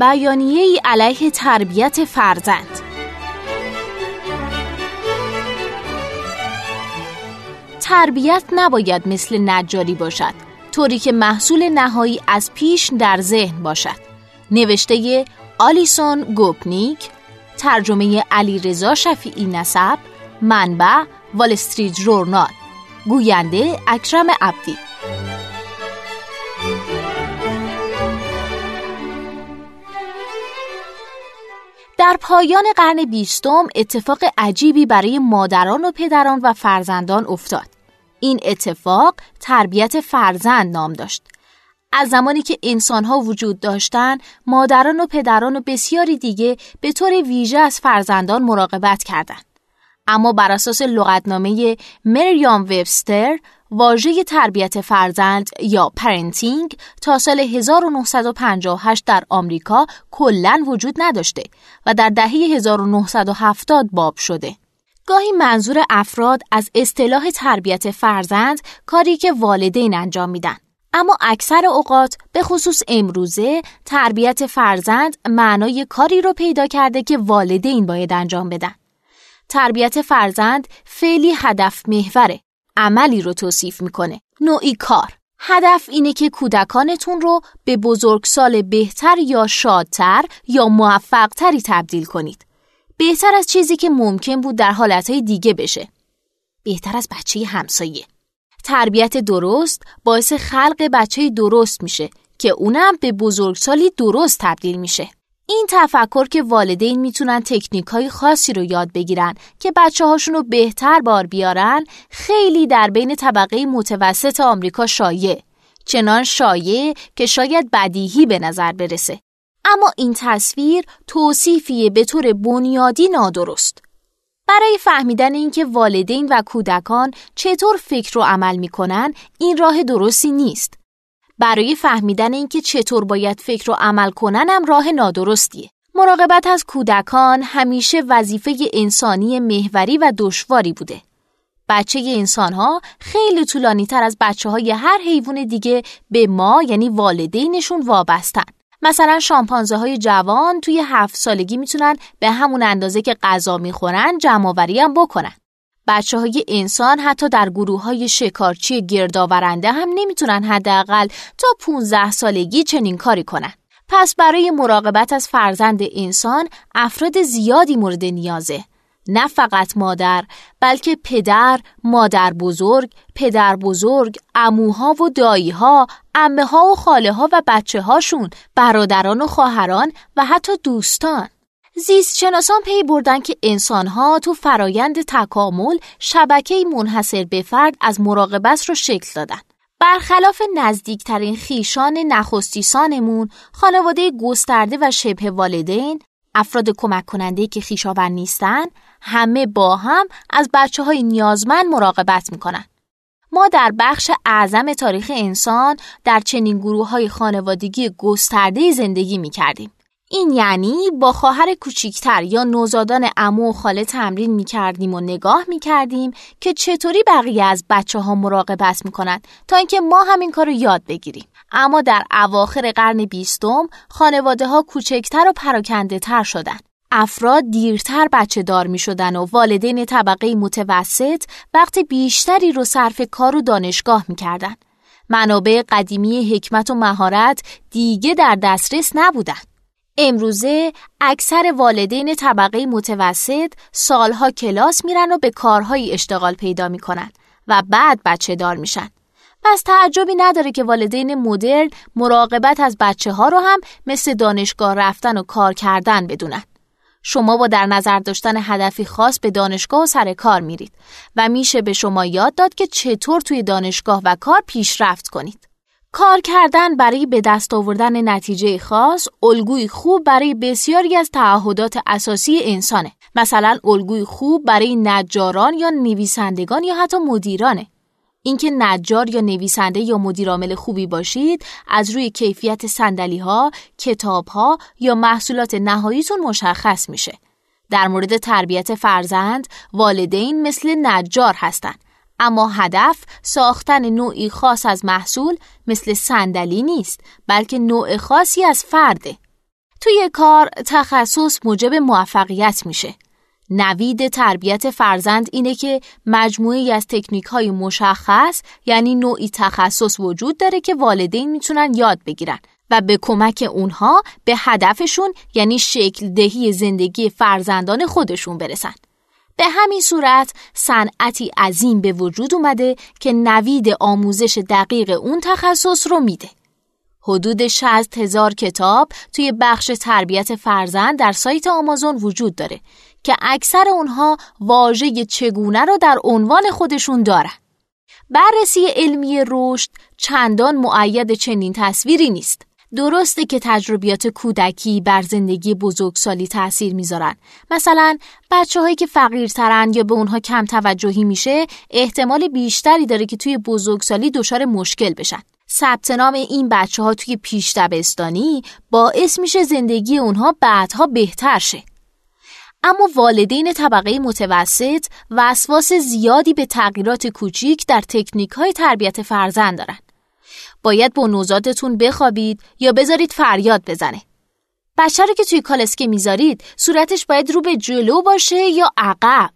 بیانیه ای علیه تربیت فرزند. تربیت نباید مثل نجاری باشد طوری که محصول نهایی از پیش در ذهن باشد. نوشته آلیسون گوپنیک ترجمه علی رضا شفیعی نسب منبع وال استریت جورنال گوینده اکرم عبدی. در پایان قرن بیستم اتفاق عجیبی برای مادران و پدران و فرزندان افتاد. این اتفاق تربیت فرزند نام داشت. از زمانی که انسانها وجود داشتند، مادران و پدران و بسیاری دیگه به طور ویژه از فرزندان مراقبت کردند. اما بر اساس لغتنامه مریام وبستر واژه تربیت فرزند یا پرنتینگ تا سال 1958 در آمریکا کلا وجود نداشته و در دهه 1970 باب شده. گاهی منظور افراد از اصطلاح تربیت فرزند کاری که والدین انجام میدن. اما اکثر اوقات به خصوص امروزه تربیت فرزند معنای کاری رو پیدا کرده که والدین باید انجام بدن. تربیت فرزند فعلی هدف محوره عملی رو توصیف می‌کنه. نوعی کار. هدف اینه که کودکانتون رو به بزرگسال بهتر یا شادتر یا موفقتری تبدیل کنید. بهتر از چیزی که ممکن بود در حالتهای دیگه بشه. بهتر از بچه همسایه. تربیت درست باعث خلق بچه درست میشه که اونم به بزرگسالی درست تبدیل میشه. این تفکر که والدین می‌تونن تکنیک های خاصی رو یاد بگیرن که بچه هاشون رو بهتر بار بیارن خیلی در بین طبقه متوسط آمریکا شایع. چنان شایع که شاید بدیهی به نظر برسه. اما این تصویر توصیفیه به طور بنیادی نادرست. برای فهمیدن اینکه والدین و کودکان چطور فکر و عمل می‌کنن این راه درستی نیست. برای فهمیدن اینکه چطور باید فکر و عمل کننم راه نادرستیه. مراقبت از کودکان همیشه وظیفه انسانی محوری و دشواری بوده. بچه انسان ها خیلی طولانی تر از بچه های هر حیوان دیگه به ما یعنی والدینشون وابستن. مثلا شامپانزه های جوان توی هفت سالگی می‌تونن به همون اندازه که غذا می‌خورن جمعآوری هم بکنن. بچه های انسان حتی در گروه های شکارچی گردآورنده هم نمی‌تونن حداقل تا 15 سالگی چنین کاری کنن. پس برای مراقبت از فرزند انسان افراد زیادی مورد نیازه. نه فقط مادر بلکه پدر، مادر بزرگ، پدر بزرگ، اموها و داییها، امه ها و خاله ها و بچه هاشون، برادران و خواهران و حتی دوستان. زیست شناسان پی بردن که انسانها تو فرایند تکامل شبکه منحصر به فرد از مراقبت رو شکل دادن. برخلاف نزدیکترین خیشان نخستیسانمون، خانواده گسترده و شبه والدین، افراد کمک کننده که خیشاور نیستن، همه با هم از بچه های نیازمند مراقبت می‌کنن. ما در بخش اعظم تاریخ انسان در چنین گروه های خانوادگی گسترده زندگی می کردیم. این یعنی با خواهر کوچیکتر یا نوزادان امو و خاله تمرین می کردیم و نگاه می کردیم که چطوری بقیه از بچه ها مراقبت می کنند تا اینکه ما همین کار رو یاد بگیریم. اما در اواخر قرن بیستم خانواده ها کوچکتر و پراکنده تر شدن. افراد دیرتر بچه دار می شدن و والدین طبقه متوسط وقت بیشتری رو صرف کار و دانشگاه می کردن. منابع قدیمی حکمت و مهارت دیگه در دسترس نبودن. امروزه اکثر والدین طبقه متوسط سالها کلاس میرن و به کارهایی اشتغال پیدا می‌کنن و بعد بچه دار میشن. پس تعجبی نداره که والدین مدرن مراقبت از بچه ها رو هم مثل دانشگاه رفتن و کار کردن بدونن. شما با در نظر داشتن هدفی خاص به دانشگاه و سر کار میرید و میشه به شما یاد داد که چطور توی دانشگاه و کار پیشرفت کنید. کار کردن برای به دست آوردن نتیجه خاص الگوی خوب برای بسیاری از تعهدات اساسی انسانه. مثلا الگوی خوب برای نجاران یا نویسندگان یا حتی مدیرانه. اینکه نجار یا نویسنده یا مدیرعامل خوبی باشید از روی کیفیت سندلی ها، کتاب ها یا محصولات نهاییتون مشخص میشه. در مورد تربیت فرزند، والدین مثل نجار هستند. اما هدف ساختن نوعی خاص از محصول مثل صندلی نیست بلکه نوع خاصی از فرده توی کار تخصص موجب موفقیت میشه. نوید تربیت فرزند اینه که مجموعی از تکنیک های مشخص یعنی نوعی تخصص وجود داره که والدین می‌تونن یاد بگیرن و به کمک اونها به هدفشون یعنی شکل دهی زندگی فرزندان خودشون برسن. به همین صورت صنعتی عظیم به وجود اومده که نوید آموزش دقیق اون تخصص رو میده. حدود 60 هزار کتاب توی بخش تربیت فرزند در سایت آمازون وجود داره که اکثر اونها واژه چگونه رو در عنوان خودشون دارن. بررسی علمی رشد چندان معید چنین تصویری نیست. درسته که تجربیات کودکی بر زندگی بزرگسالی تاثیر می‌ذارن. مثلا بچه هایی که فقیرترن یا به اونها کم توجهی میشه احتمال بیشتری داره که توی بزرگسالی دچار مشکل بشن. ثبت نام این بچه ها توی پیش دبستانی باعث میشه زندگی اونها بعدها بهتر شه. اما والدین طبقه متوسط وسواس زیادی به تغییرات کوچیک در تکنیک های تربیت فرزند دارن. باید با نوزادتون بخوابید یا بذارید فریاد بزنه. بچه رو که توی کالسکه می‌ذارید صورتش باید رو به جلو باشه یا عقب.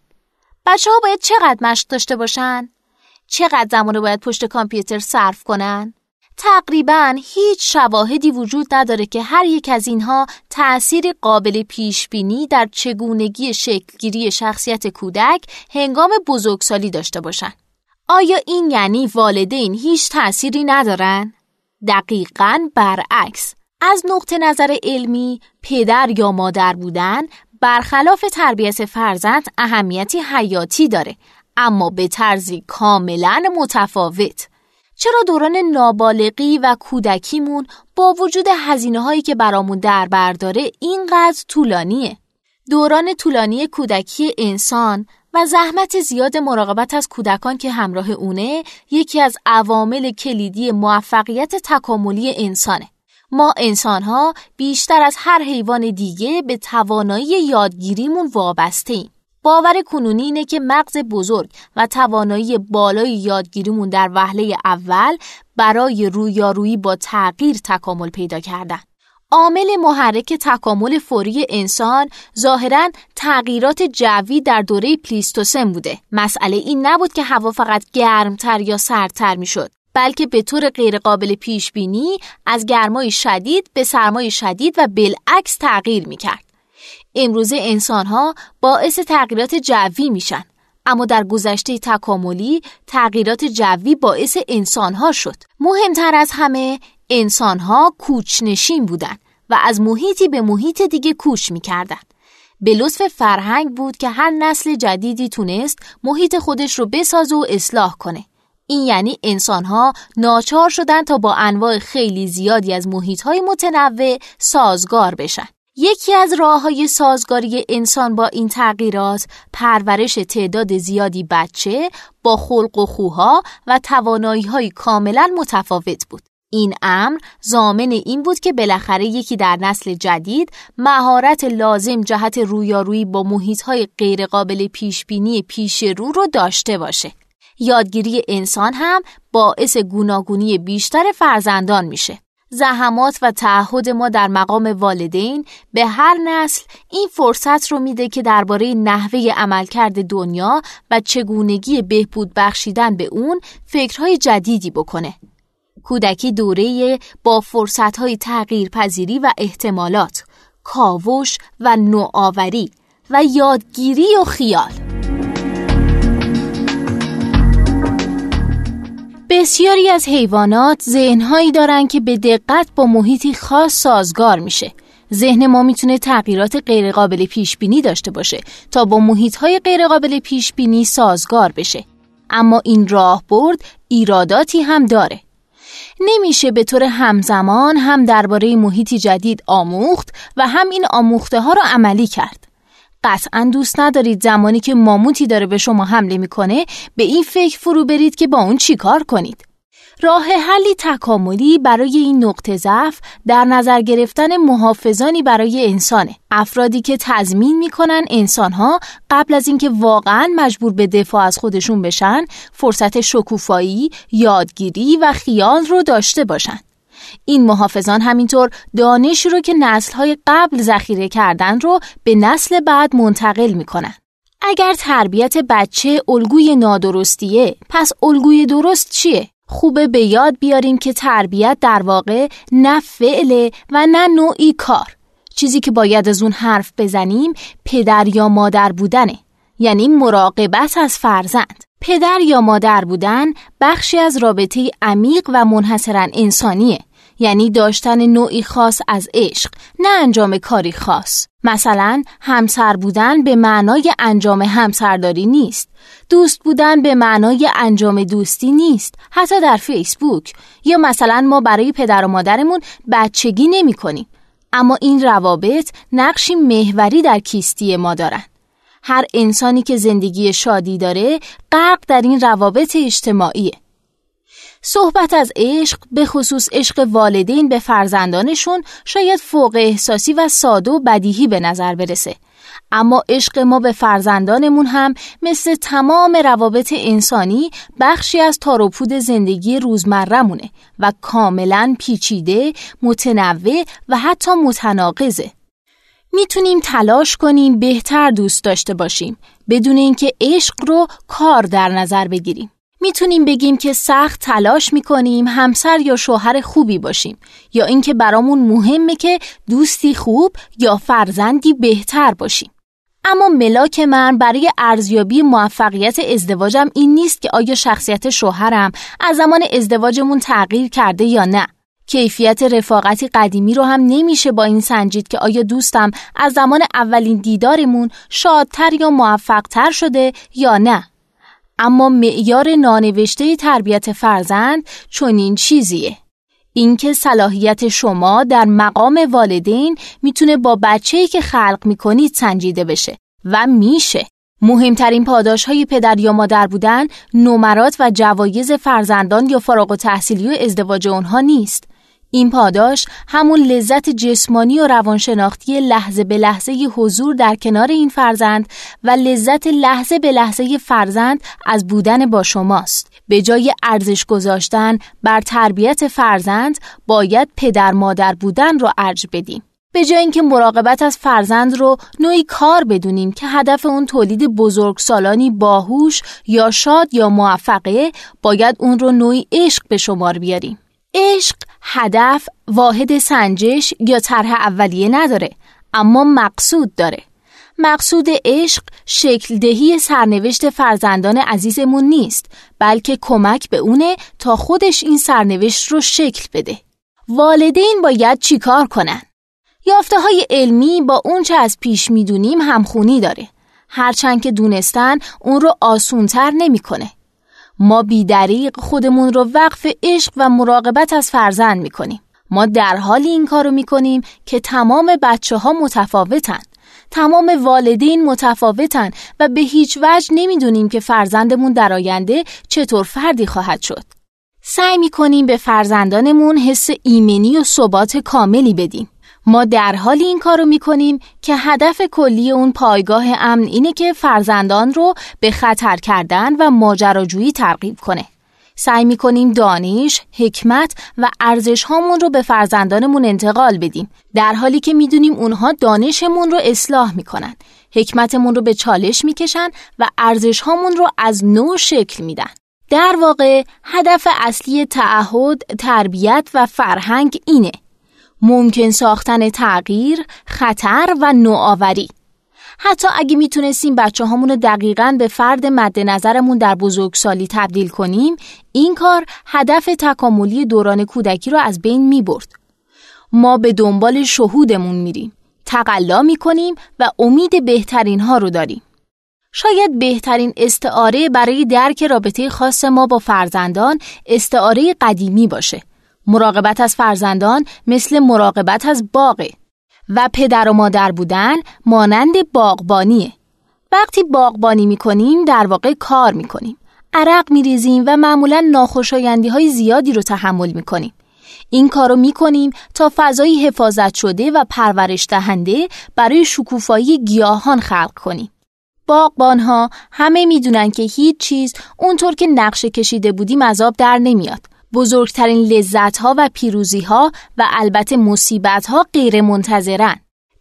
بچه ها باید چقدر مشق داشته باشن؟ چقدر زمان باید پشت کامپیوتر صرف کنن؟ تقریبا هیچ شواهدی وجود نداره که هر یک از اینها تأثیر قابل پیش بینی در چگونگی شکلگیری شخصیت کودک هنگام بزرگسالی داشته باشند. آیا این یعنی والدین هیچ تأثیری ندارن؟ دقیقا برعکس. از نقطه نظر علمی پدر یا مادر بودن برخلاف تربیت فرزند اهمیتی حیاتی داره اما به طرزی کاملا متفاوت. چرا دوران نابالغی و کودکیمون با وجود هزینه هایی که برامون در برداره اینقدر طولانیه؟ دوران طولانی کودکی انسان و زحمت زیاد مراقبت از کودکان که همراه اونه یکی از عوامل کلیدی موفقیت تکاملی انسانه. ما انسانها بیشتر از هر حیوان دیگه به توانایی یادگیریمون وابسته ایم. باور کنونی اینه که مغز بزرگ و توانایی بالای یادگیریمون در وهله اول برای رویارویی با تغییر تکامل پیدا کردن. عامل محرک تکامل فوری انسان ظاهرا تغییرات جوی در دوره پلیستوسن بوده. مسئله این نبود که هوا فقط گرمتر یا سردتر می‌شد. بلکه به طور غیرقابل پیش بینی از گرمای شدید به سرمای شدید و بالعکس تغییر می‌کرد. امروزه انسان ها باعث تغییرات جوی میشن اما در گذشته تکاملی تغییرات جوی باعث انسان ها شد مهمتر از همه انسان ها کوچنشین بودند و از محیطی به محیط دیگه کوش می‌کردن به لطف فرهنگ بود که هر نسل جدیدی تونست محیط خودش رو بسازه و اصلاح کنه این یعنی انسانها ناچار شدن تا با انواع خیلی زیادی از محیطهای متنوع سازگار بشن. یکی از راه های سازگاری انسان با این تغییرات پرورش تعداد زیادی بچه با خلق و خوها و توانایی های کاملا متفاوت بود. این امر زامن این بود که بالاخره یکی در نسل جدید مهارت لازم جهت رویارویی با محیط غیرقابل پیش بینی پیش رو رو داشته باشه. یادگیری انسان هم باعث گوناگونی بیشتر فرزندان میشه. زحمات و تعهد ما در مقام والدین به هر نسل این فرصت رو میده که درباره نحوه عملکرد دنیا و چگونگی بهبود بخشیدن به اون فکرهای جدیدی بکنه. کودکی دوره با فرصتهای تغییر پذیری و احتمالات، کاوش و نوآوری و یادگیری و خیال. بسیاری از حیوانات ذهنهایی دارند که به دقت با محیطی خاص سازگار میشه. ذهن ما می‌تونه تغییرات غیرقابل پیش بینی داشته باشه تا با محیطهای غیرقابل پیش بینی سازگار بشه. اما این راه برد ایراداتی هم داره. نمیشه به طور همزمان هم درباره محیطی جدید آموخت و هم این آموخته ها را عملی کرد. قطعا دوست ندارید زمانی که ماموتی داره به شما حمله می‌کنه به این فکر فرو برید که با اون چیکار کنید. راه حلی تکاملی برای این نقطه ضعف در نظر گرفتن محافظانی برای انسانه افرادی که تضمین می‌کنن انسانها قبل از اینکه واقعا مجبور به دفاع از خودشون بشن فرصت شکوفایی، یادگیری و خیال رو داشته باشن این محافظان همینطور دانشی رو که نسلهای قبل ذخیره کردن رو به نسل بعد منتقل می‌کنن. اگر تربیت بچه الگوی نادرستیه پس الگوی درست چیه؟ خوبه به یاد بیاریم که تربیت در واقع نه فعله و نه نوعی کار. چیزی که باید از اون حرف بزنیم پدر یا مادر بودنه یعنی مراقبت از فرزند. پدر یا مادر بودن بخشی از رابطه عمیق و منحصرا انسانیه. یعنی داشتن نوعی خاص از عشق نه انجام کاری خاص. مثلا همسر بودن به معنای انجام همسرداری نیست. دوست بودن به معنای انجام دوستی نیست حتی در فیسبوک. یا مثلا ما برای پدر و مادرمون بچگی نمی کنیم. اما این روابط نقشی محوری در کیستی ما دارن. هر انسانی که زندگی شادی داره غرق در این روابط اجتماعیه. صحبت از عشق به خصوص عشق والدین به فرزندانشون شاید فوق احساسی و ساده و بدیهی به نظر برسه اما عشق ما به فرزندانمون هم مثل تمام روابط انسانی بخشی از تاروپود زندگی روزمرهمونه و کاملا پیچیده، متنوع و حتی متناقضه. می‌تونیم تلاش کنیم بهتر دوست داشته باشیم بدون اینکه عشق رو کار در نظر بگیریم. می‌تونیم بگیم که سخت تلاش می‌کنیم همسر یا شوهر خوبی باشیم یا اینکه برامون مهمه که دوستی خوب یا فرزندی بهتر باشیم. اما ملاک من برای ارزیابی موفقیت ازدواجم این نیست که آیا شخصیت شوهرم از زمان ازدواجمون تغییر کرده یا نه. کیفیت رفاقتی قدیمی رو هم نمیشه با این سنجید که آیا دوستم از زمان اولین دیدارمون شادتر یا موفقتر شده یا نه. اما معیار نانوشته تربیت فرزند چنین چیزیه. اینکه صلاحیت شما در مقام والدین می‌تونه با بچه‌ای که خلق می‌کنید سنجیده بشه و میشه. مهمترین پاداش های پدر یا مادر بودن نمرات و جوایز فرزندان یا فارغ و تحصیلی و ازدواج اونها نیست. این پاداش همون لذت جسمانی و روانشناختی لحظه به لحظه حضور در کنار این فرزند و لذت لحظه به لحظه فرزند از بودن با شماست. به جای ارزش گذاشتن بر تربیت فرزند باید پدر مادر بودن رو ارج بدیم. به جای اینکه مراقبت از فرزند رو نوعی کار بدونیم که هدف اون تولید سالانی باهوش یا شاد یا موفقه باید اون رو نوعی عشق به شمار بیاریم. عشق هدف واحد سنجش یا طرح اولیه نداره اما مقصود داره مقصود عشق شکل دهی سرنوشت فرزندان عزیزمون نیست بلکه کمک به اونه تا خودش این سرنوشت رو شکل بده والدین باید چیکار کنن؟ یافته های علمی با اونچه از پیش می‌دونیم همخونی داره هرچند که دونستن اون رو آسونتر نمی‌کنه. ما بیدریق خودمون رو وقف عشق و مراقبت از فرزند می‌کنیم. ما در حالی این کارو می‌کنیم که تمام بچه ها متفاوتن. تمام والدین متفاوتن و به هیچ وجه نمی‌دونیم که فرزندمون در آینده چطور فردی خواهد شد. سعی می‌کنیم به فرزندانمون حس ایمنی و ثبات کاملی بدیم. ما در حالی این کارو می‌کنیم که هدف کلی اون پایگاه امن اینه که فرزندان رو به خطر کردن و ماجراجویی ترغیب کنه. سعی می‌کنیم دانش، حکمت و ارزش هامون رو به فرزندانمون انتقال بدیم در حالی که می‌دونیم اونها دانشمون رو اصلاح می‌کنن حکمتمون رو به چالش می‌کشن و ارزش هامون رو از نو شکل میدن در واقع هدف اصلی تعهد، تربیت و فرهنگ اینه ممکن ساختن تغییر، خطر و نوآوری. حتی اگه می‌تونستیم بچه رو دقیقا به فرد مد نظرمون در بزرگسالی تبدیل کنیم این کار هدف تکاملی دوران کودکی رو از بین می‌برد. ما به دنبال شهودمون میریم تقلا می‌کنیم و امید بهترین ها رو داریم. شاید بهترین استعاره برای درک رابطه خاص ما با فرزندان استعاره قدیمی باشه. مراقبت از فرزندان مثل مراقبت از باغه و پدر و مادر بودن مانند باغبانیه. وقتی باغبانی می‌کنیم در واقع کار می‌کنیم. عرق میریزیم و معمولا ناخوشایندی های زیادی رو تحمل می‌کنیم. این کارو می‌کنیم تا فضایی حفاظت شده و پرورش دهنده برای شکوفایی گیاهان خلق کنیم. باغبان ها همه می‌دونن که هیچ چیز اونطور که نقشه کشیده بودیم عذاب در نمیاد. بزرگترین لذت ها و پیروزی ها و البته مصیبت ها غیر منتظرن.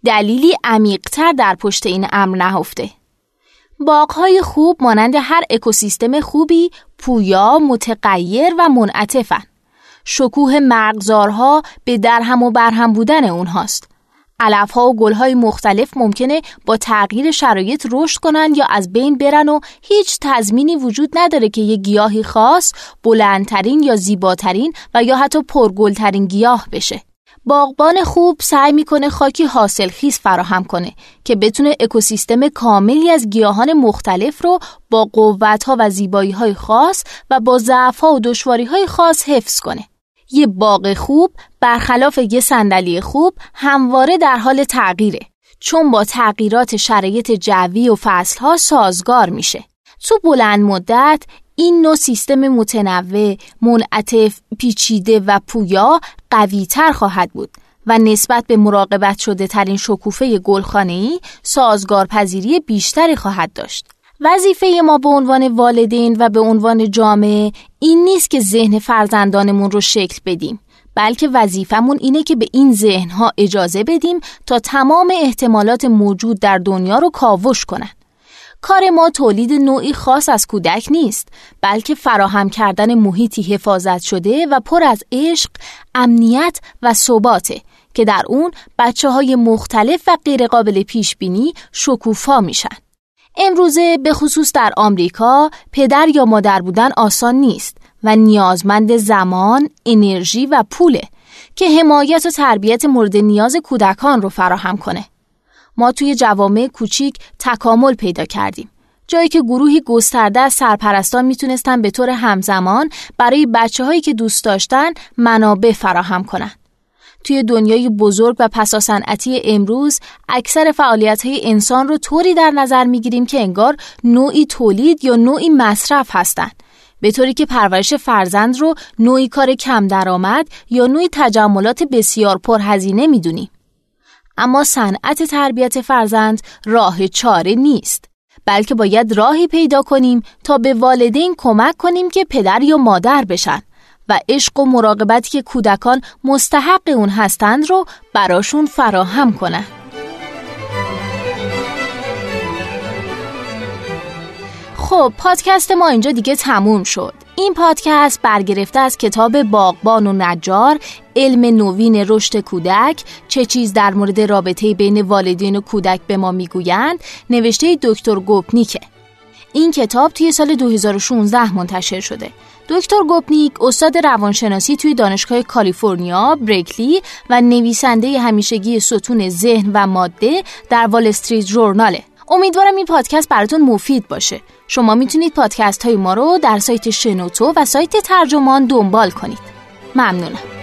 دلیلی عمیقتر در پشت این امر نهفته. باغهای خوب مانند هر اکوسیستم خوبی پویا، متغیر و منعطفن. شکوه مرغزارها به درهم و برهم بودن اونهاست. علفها و گلهای مختلف ممکنه با تغییر شرایط رشد کنن یا از بین برن و هیچ تضمینی وجود نداره که یه گیاهی خاص بلندترین یا زیباترین و یا حتی پرگلترین گیاه بشه. باغبان خوب سعی می‌کنه خاکی حاصل خیز فراهم کنه که بتونه اکوسیستم کاملی از گیاهان مختلف رو با قوتها و زیبایی های خاص و با ضعفها و دشواری های خاص حفظ کنه. یه باغ خوب برخلاف یه صندلی خوب همواره در حال تغییره چون با تغییرات شرایط جوی و فصلها سازگار میشه. تو بلند مدت این نوع سیستم متنوع، منعطف، پیچیده و پویا قویتر خواهد بود و نسبت به مراقبت شده ترین شکوفه گلخانه‌ای سازگارپذیری بیشتری خواهد داشت. وظیفه ما به عنوان والدین و به عنوان جامعه این نیست که ذهن فرزندانمون رو شکل بدیم بلکه وظیفمون اینه که به این ذهنها اجازه بدیم تا تمام احتمالات موجود در دنیا رو کاوش کنن کار ما تولید نوعی خاص از کودک نیست بلکه فراهم کردن محیطی حفاظت شده و پر از عشق، امنیت و ثباته که در اون بچه های مختلف و غیرقابل پیش بینی شکوفا میشن. امروزه به خصوص در آمریکا پدر یا مادر بودن آسان نیست و نیازمند زمان، انرژی و پوله که حمایت و تربیت مورد نیاز کودکان رو فراهم کنه. ما توی جوامع کوچیک تکامل پیدا کردیم. جایی که گروهی گسترده از سرپرستان می‌تونستن به طور همزمان برای بچه هایی که دوست داشتن منابع فراهم کنند. توی دنیای بزرگ و پساسنعتی امروز اکثر فعالیت های انسان رو طوری در نظر می‌گیریم که انگار نوعی تولید یا نوعی مصرف هستند. به طوری که پرورش فرزند رو نوعی کار کم درآمد یا نوعی تجملات بسیار پرهزینه می‌دونیم. اما صنعت تربیت فرزند راه چاره نیست. بلکه باید راهی پیدا کنیم تا به والدین کمک کنیم که پدر یا مادر بشن و عشق و مراقبتی که کودکان مستحق اون هستند رو براشون فراهم کنه. خب پادکست ما اینجا دیگه تموم شد این پادکست برگرفته از کتاب باغبان و نجار علم نوین رشد کودک چه چیز در مورد رابطه بین والدین و کودک به ما می‌گویند نوشته دکتر گوپنیکه این کتاب توی سال 2016 منتشر شده. دکتر گوپنیک استاد روانشناسی توی دانشگاه کالیفرنیا برکلی و نویسنده همیشگی ستون ذهن و ماده در وال استریت جورناله امیدوارم این پادکست براتون مفید باشه. شما می‌تونید پادکست های ما رو در سایت شنوتو و سایت ترجمان دنبال کنید. ممنونم.